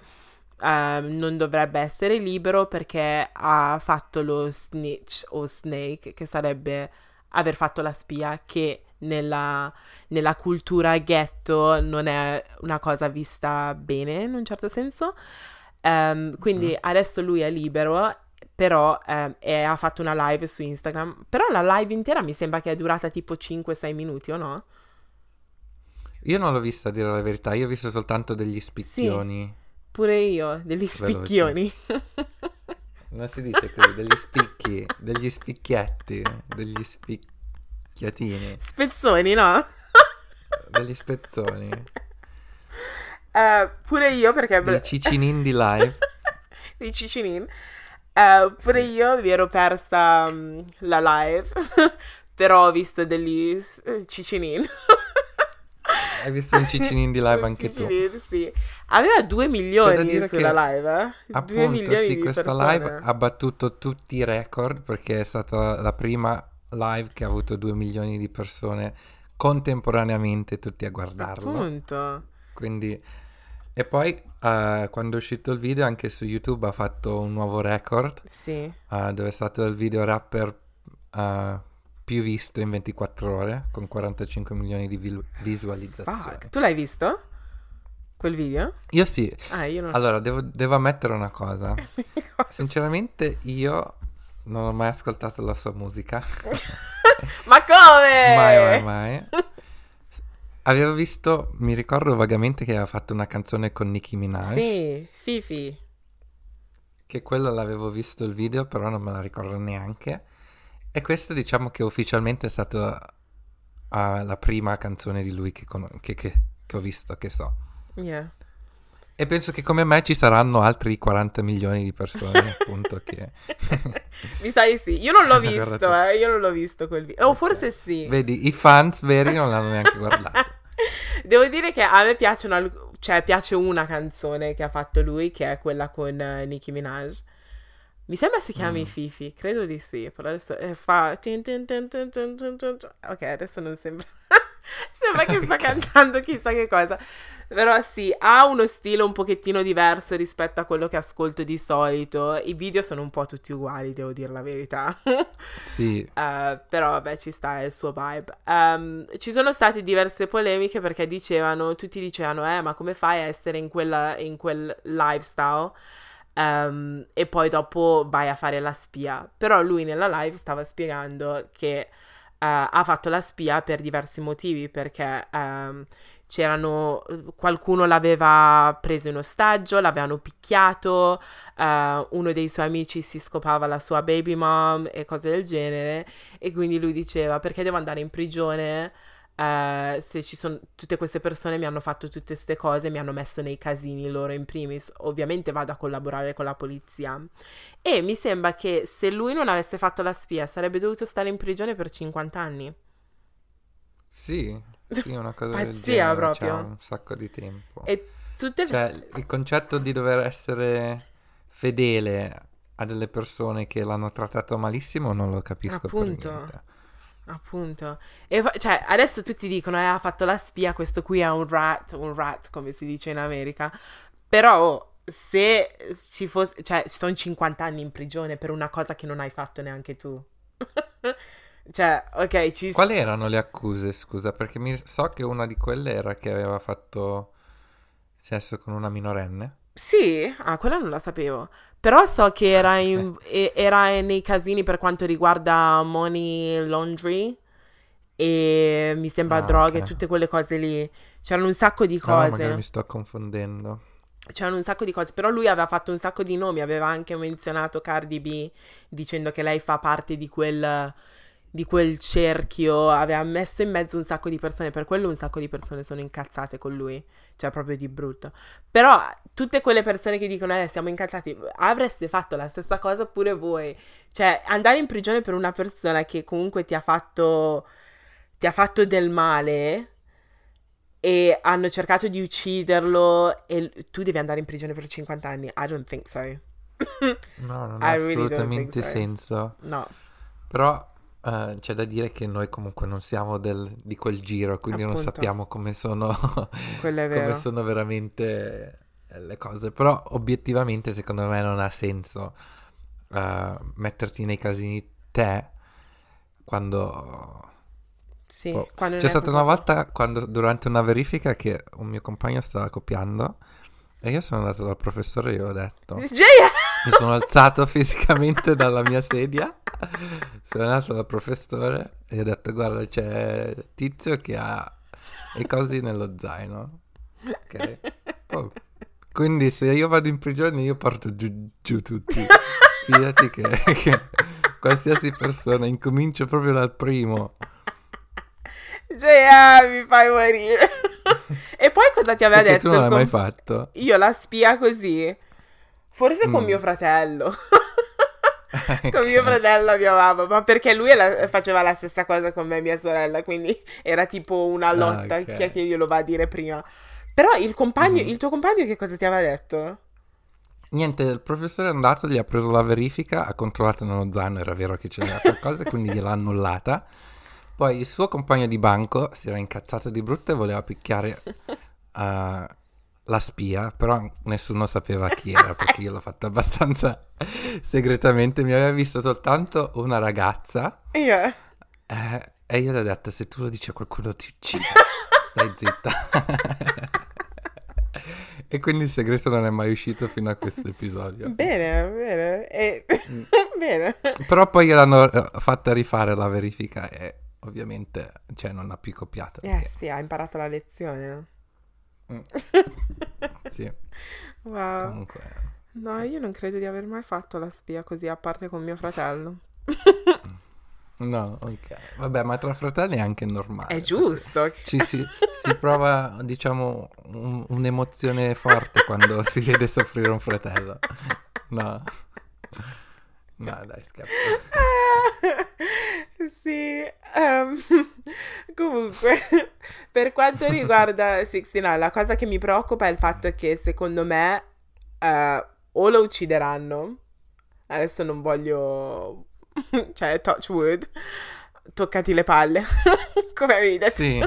ehm, non dovrebbe essere libero perché ha fatto lo snitch o snake, che sarebbe aver fatto la spia, che nella, nella cultura ghetto non è una cosa vista bene in un certo senso. Ehm, quindi Mhm. adesso lui è libero, però ehm, e ha fatto una live su Instagram. Però la live intera mi sembra che è durata tipo 5-6 minuti, o no? Io non l'ho vista a dire la verità, io ho visto soltanto degli spicchioni. Pure io, degli spicchioni. Non si dice così, degli spicchi, degli spicchietti, degli spicchiatini, Spezzoni, no? degli spezzoni, Eh, pure io perché... dei cicinin di live. di Cicinin. Eh, pure Sì. io mi ero persa mm, la live, però ho visto degli Cicinin. Hai visto un cicinin di live anche tu? Cicinin, sì. Aveva 2 milioni dire sulla che, live, eh? 2 Appunto, milioni sì, di questa persone. live ha battuto tutti i record perché è stata la prima live che ha avuto 2 milioni di persone contemporaneamente tutti a guardarlo. Appunto. Quindi... E poi eh, quando è uscito il video anche su YouTube ha fatto un nuovo record Sì. eh, dove è stato il video rapper eh, più visto in 24 ore con 45 milioni di vil- visualizzazioni. Fuck. Tu l'hai visto? Quel video? Io sì. Ah, io non Allora, devo, devo ammettere una cosa. Sinceramente io non ho mai ascoltato la sua musica. Ma come? mai, mai, mai. Avevo visto, mi ricordo vagamente che aveva fatto una canzone con Nicki Minaj. Sì, Fifi. Che quello l'avevo visto il video, però non me la ricordo neanche. E questa diciamo che ufficialmente è stata ah, la prima canzone di lui che, cono- che- che- che ho visto, che so. Yeah. E penso che come me ci saranno altri 40 milioni di persone, appunto, che... Mi sa di sì. Io non l'ho visto, eh. Io non l'ho visto quel video. O forse sì. Vedi, i fans veri non l'hanno neanche guardato. Devo dire che a me piacciono, alc- cioè piace una canzone che ha fatto lui, che è quella con eh, Nicki Minaj. Mi sembra si chiami mm. Fifi, credo di sì, però adesso eh, fa... Ok, adesso non sembra... sembra che sta cantando chissà che cosa. Però sì, ha uno stile un pochettino diverso rispetto a quello che ascolto di solito. I video sono un po' tutti uguali, devo dire la verità. sì. Uh, però vabbè, ci sta, è il suo vibe. Um, ci sono state diverse polemiche perché dicevano, tutti dicevano, eh, ma come fai a essere in, quella, in quel lifestyle? Ehm, e poi dopo vai a fare la spia. Però lui nella live stava spiegando che eh, ha fatto la spia per diversi motivi perché ehm, c'erano qualcuno l'aveva preso in ostaggio l'avevano picchiato eh, uno dei suoi amici si scopava la sua baby mom e cose del genere e quindi lui diceva perché devo andare in prigione eh, se ci sono tutte queste persone mi hanno fatto tutte queste cose mi hanno messo nei casini loro in primis ovviamente vado a collaborare con la polizia e mi sembra che se lui non avesse fatto la spia sarebbe dovuto stare in prigione per 50 anni sì, sì, una cosa del Pazzia genere, proprio. c'ha un sacco di tempo. e tutte le Cioè, il concetto di dover essere fedele a delle persone che l'hanno trattato malissimo non lo capisco Appunto. per niente. Appunto. E fa- cioè, adesso tutti dicono, eh, ha fatto la spia, questo qui è un rat, un rat, come si dice in America. Però, oh, se ci fosse, cioè, sono 50 anni in prigione per una cosa che non hai fatto neanche tu. Cioè, ok, ci... Quali erano le accuse, scusa? Perché mi... so che una di quelle era che aveva fatto sesso con una minorenne. Sì, ah, quella non la sapevo. Però so che era, in- era nei casini per quanto riguarda money laundry e mi sembra Ah, droghe, ok. tutte quelle cose lì. C'erano un sacco di Ah, no, cose. magari mi sto confondendo. C'erano un sacco di cose, però lui aveva fatto un sacco di nomi, aveva anche menzionato Cardi B dicendo che lei fa parte di quel, di quel cerchio, aveva messo in mezzo un sacco di persone, per quello un sacco di persone sono incazzate con lui, cioè proprio di brutto. Però tutte quelle persone che dicono eh siamo incazzati, avreste fatto la stessa cosa pure voi, cioè andare in prigione per una persona che comunque ti ha fatto, ti ha fatto del male e hanno cercato di ucciderlo e tu devi andare in prigione per 50 anni. I don't think so. No, non I ha don't assolutamente so. senso. No, Però eh, c'è da dire che noi comunque non siamo del- di quel giro, quindi non Appunto. sappiamo come sono, come sono veramente eh, le cose. Però obiettivamente secondo me non ha senso eh, metterti nei casini te quando... Sì, boh. quando C'è non stata una volta quando, durante una verifica che un mio compagno stava copiando e io sono andato dal professore e gli ho detto... Gioia! Mi sono alzato fisicamente dalla mia sedia, sono andato dal professore e gli ho detto guarda c'è Tizio che ha le cose nello zaino. Ok? Oh, Quindi se io vado in prigione io porto giù, giù tutti. Fidati che, che qualsiasi persona incomincio proprio dal primo. Gioia, mi fai morire. e poi cosa ti aveva Perché detto? tu non l'hai mai fatto. Io la spia così. Forse con Mm. mio fratello. con mio fratello mia mamma, ma perché lui la- faceva la stessa cosa con me e mia sorella, quindi era tipo una Ah, lotta, ok. chi è che glielo va a dire prima. Però il compagno, Mhm. il tuo compagno che cosa ti aveva detto? Niente, il professore è andato, gli ha preso la verifica, ha controllato nello zaino, era vero che c'era qualcosa, quindi gliel'ha annullata. Poi il suo compagno di banco si era incazzato di brutto e voleva picchiare eh, la spia, però nessuno sapeva chi era perché io l'ho fatto abbastanza segretamente. Mi aveva visto soltanto una ragazza Io. eh, e io le ho detto: Se tu lo dici a qualcuno, ti uccido. Stai zitta. e quindi il segreto non è mai uscito fino a questo episodio. Bene, bene. E... Mm. bene. Però poi gliel'hanno eh, fatta rifare la verifica e ovviamente cioè, non ha più copiato. Eh perché- sì, ha imparato la lezione. Mm. Sì, wow. comunque. No, io non credo di aver mai fatto la spia così, a parte con mio fratello. No, ok. Vabbè, ma tra fratelli è anche normale. È giusto. Ci si, si prova, diciamo, un- un'emozione forte quando si vede soffrire un fratello. No. No, dai, scherzo. sì, ehm, comunque, per quanto riguarda 69, la cosa che mi preoccupa è il fatto che secondo me eh, o lo uccideranno, adesso non voglio, cioè, touch wood, toccati le palle, come avevi detto. Sì.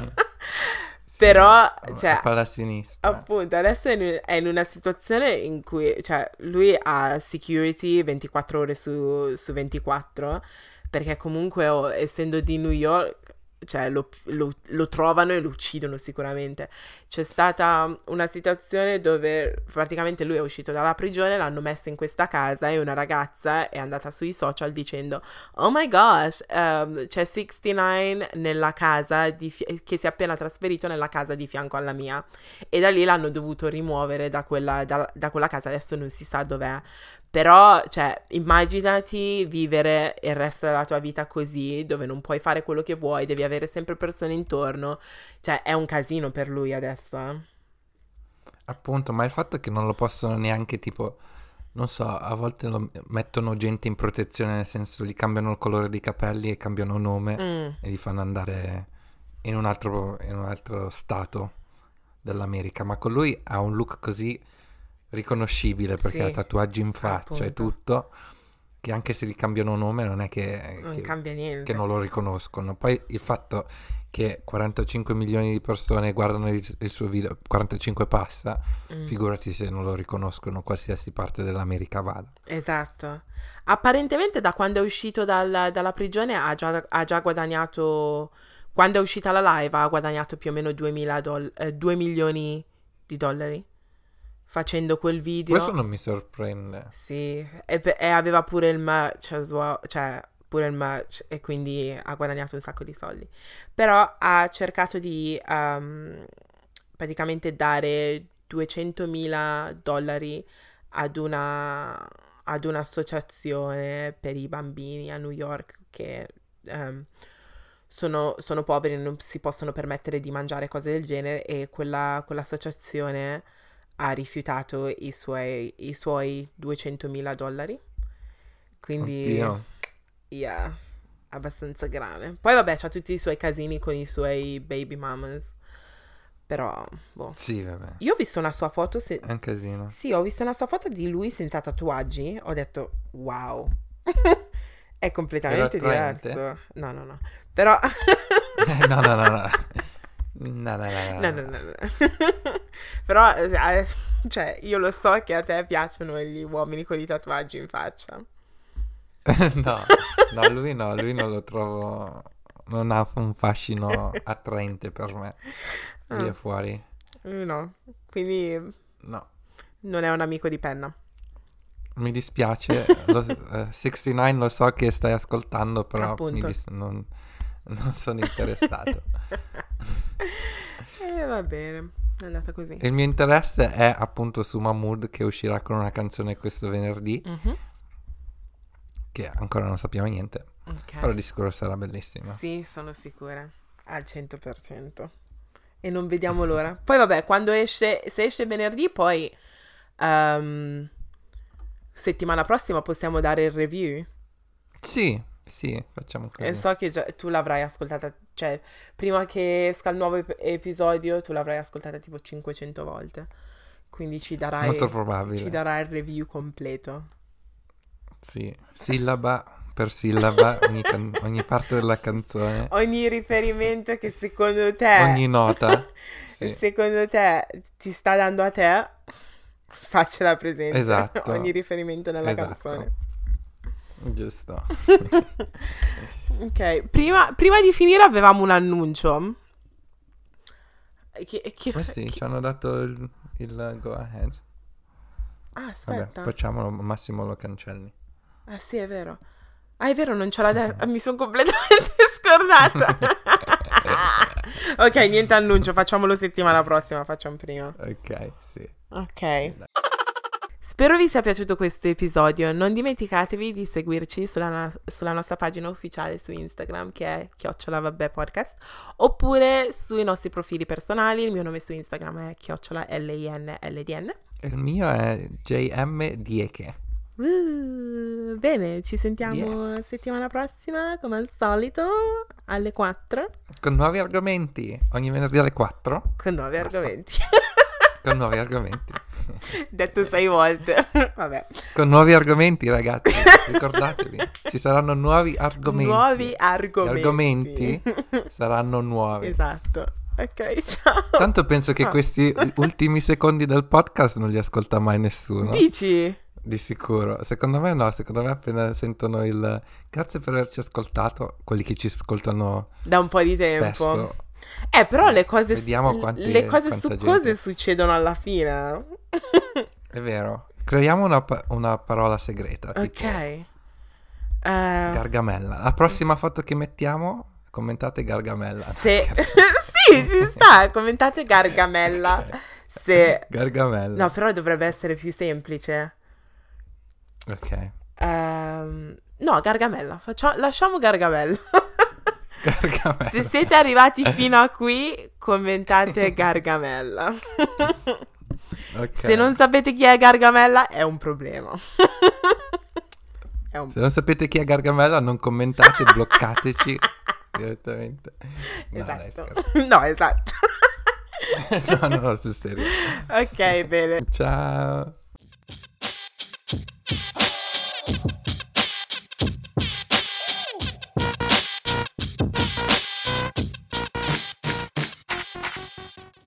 Però, Sì, cioè, palla sinistra. Appunto, adesso è in, è in una situazione in cui, cioè, lui ha security 24 ore su, su 24, perché comunque, oh, essendo di New York, cioè, lo, lo- lo trovano e lo uccidono sicuramente. C'è stata una situazione dove praticamente lui è uscito dalla prigione, l'hanno messo in questa casa e una ragazza è andata sui social dicendo Oh my gosh, ehm, c'è 69 nella casa di fi- che si è appena trasferito nella casa di fianco alla mia. E da lì l'hanno dovuto rimuovere da quella, da- da quella casa, adesso non si sa dov'è. Però, cioè, immaginati vivere il resto della tua vita così, dove non puoi fare quello che vuoi, devi avere sempre persone intorno. Cioè, è un casino per lui adesso. eh. Appunto, ma il fatto è che non lo possono neanche tipo, non so, a volte lo mettono gente in protezione, nel senso gli cambiano il colore dei capelli e cambiano nome Mm, e li fanno andare in un altro, in un altro stato dell'America. Ma con lui ha un look così riconoscibile perché Sì, ha tatuaggi in faccia e appunto. tutto, che anche se gli cambiano nome non è che, non che- cambia niente. che non lo riconoscono. Poi il fatto che 45 milioni di persone guardano il, il suo video, 45 passa, Mm. figurati se non lo riconoscono qualsiasi parte dell'America vada. Esatto. Apparentemente da quando è uscito dal- dalla prigione ha già, ha già guadagnato, quando è uscita la live ha guadagnato più o meno 2000 doll- eh, 2 milioni di dollari facendo quel video. Questo non mi sorprende. Sì, e, e aveva pure il merch as well, cioè pure il merch e quindi ha guadagnato un sacco di soldi. Però ha cercato di ehm, praticamente dare 200.000 dollari ad una ad un'associazione per i bambini a New York che ehm, sono, sono poveri e non si possono permettere di mangiare cose del genere e quella, quell'associazione ha rifiutato i suoi, i suoi 200.000 dollari. Quindi, Oddio. yeah, abbastanza grave. Poi vabbè, c'ha tutti i suoi casini con i suoi baby mamas. Però, boh. Sì, vabbè. Io ho visto una sua foto, se- È un casino. sì, ho visto una sua foto di lui senza tatuaggi. Ho detto, wow. È completamente diverso. No, no, no. Però... no, no, no, no. No, no, no, No, no, no, no. Però, eh, cioè, io lo so che a te piacciono gli uomini con i tatuaggi in faccia. no, no, lui no, lui non lo trovo... Non ha un fascino attraente per me. Lui Ah. è fuori. Eh, No, quindi No. non è un amico di penna. Mi dispiace, lo, eh, 69 lo so che stai ascoltando, però dis- non, non sono interessato. E va bene, è andata così. Il mio interesse è appunto su Mahmood che uscirà con una canzone questo venerdì, Mhm, che ancora non sappiamo niente, ok. però di sicuro sarà bellissima. Sì, sono sicura. Al 100%. E non vediamo l'ora. Poi vabbè, quando esce, se esce venerdì, poi ehm, settimana prossima possiamo dare il review. Sì, sì, facciamo così. E so che già- tu l'avrai ascoltata, cioè, prima che esca il nuovo ep- episodio, tu l'avrai ascoltata tipo 500 volte. Quindi ci darai, ci darai il review completo. Sì, sillaba per sillaba, ogni, can- ogni parte della canzone, Ogni riferimento che secondo te... ogni nota. Sì. secondo te ti sta dando a te, faccela presente. Esatto. Ogni riferimento nella Esatto. canzone. Giusto. Ok, prima, prima di finire avevamo un annuncio. Chi- chi- Questi chi- ci hanno dato il, il go ahead. Ah, Vabbè, aspetta. facciamolo, Massimo lo cancelli. Ah, sì, è vero. Ah, è vero, non ce l'ha detto. Mi sono completamente scordata. ok, niente annuncio, facciamolo settimana prossima, facciamo prima. Ok, sì. Ok. Spero vi sia piaciuto questo episodio. Non dimenticatevi di seguirci sulla, no- sulla nostra pagina ufficiale su Instagram che è chiocciola vabbè podcast oppure sui nostri profili personali. Il mio nome su Instagram è chiocciola L-I-N-L-D-N. Il mio è JM Dieke. Uh, bene, ci sentiamo Yes. settimana prossima come al solito alle 4 Con nuovi argomenti. Ogni venerdì alle 4. con nuovi Basta. argomenti. Con nuovi argomenti. Detto sei volte. Vabbè. Con nuovi argomenti, ragazzi. Ricordatevi. Ci saranno nuovi argomenti. Nuovi Gli argomenti. argomenti saranno nuovi. Esatto. Ok, ciao. Tanto penso che Ah. questi ultimi secondi del podcast non li ascolta mai nessuno. Dici? Di sicuro. Secondo me no, secondo me appena sentono il grazie per averci ascoltato, quelli che ci ascoltano Da un po' di tempo. spesso. Eh, però Sì, le cose, quanti- le cose quanta su gente. succedono alla fine. È vero. Creiamo una, pa- una parola segreta. ok. Eh, Gargamella. La prossima foto che mettiamo, commentate Gargamella. se... Sì, ci sta. Commentate Gargamella. Se... Gargamella. No, però dovrebbe essere più semplice. Ok. Ehm, no, Gargamella. Faccia- Lasciamo Gargamella. Gargamella. Se siete arrivati fino a qui, commentate Gargamella. Ok. Se non sapete chi è Gargamella, è un problema. è un Se non sapete chi è Gargamella, non commentate, bloccateci direttamente. No, dai, Esatto. scherzo. no, esatto. no, no, no, sul serio. ok, bene. Ciao.